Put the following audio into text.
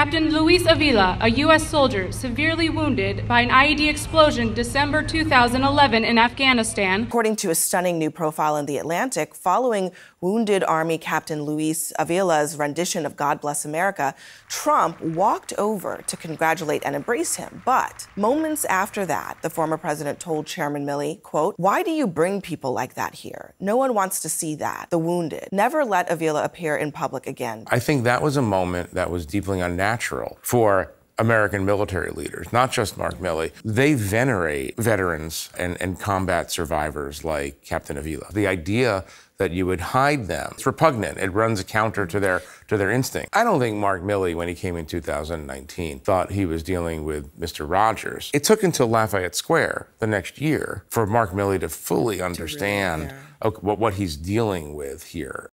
Captain Luis Avila, a U.S. soldier severely wounded by an IED explosion December 2011 in Afghanistan. According to a stunning new profile in The Atlantic, following wounded Army Captain Luis Avila's rendition of God Bless America, Trump walked over to congratulate and embrace him. But moments after that, the former president told Chairman Milley, quote, why do you bring people like that here? No one wants to see that, the wounded. Never let Avila appear in public again. I think that was a moment that was deeply unnatural for American military leaders, not just Mark Milley. They venerate veterans and, and combat survivors like Captain Avila. The idea that you would hide them. It's repugnant. It runs counter to their to their instinct. I don't think Mark Milley, when he came in 2019, thought he was dealing with Mr. Rogers. It took until Lafayette Square the next year for Mark Milley to fully understand to really, yeah. what he's dealing with here.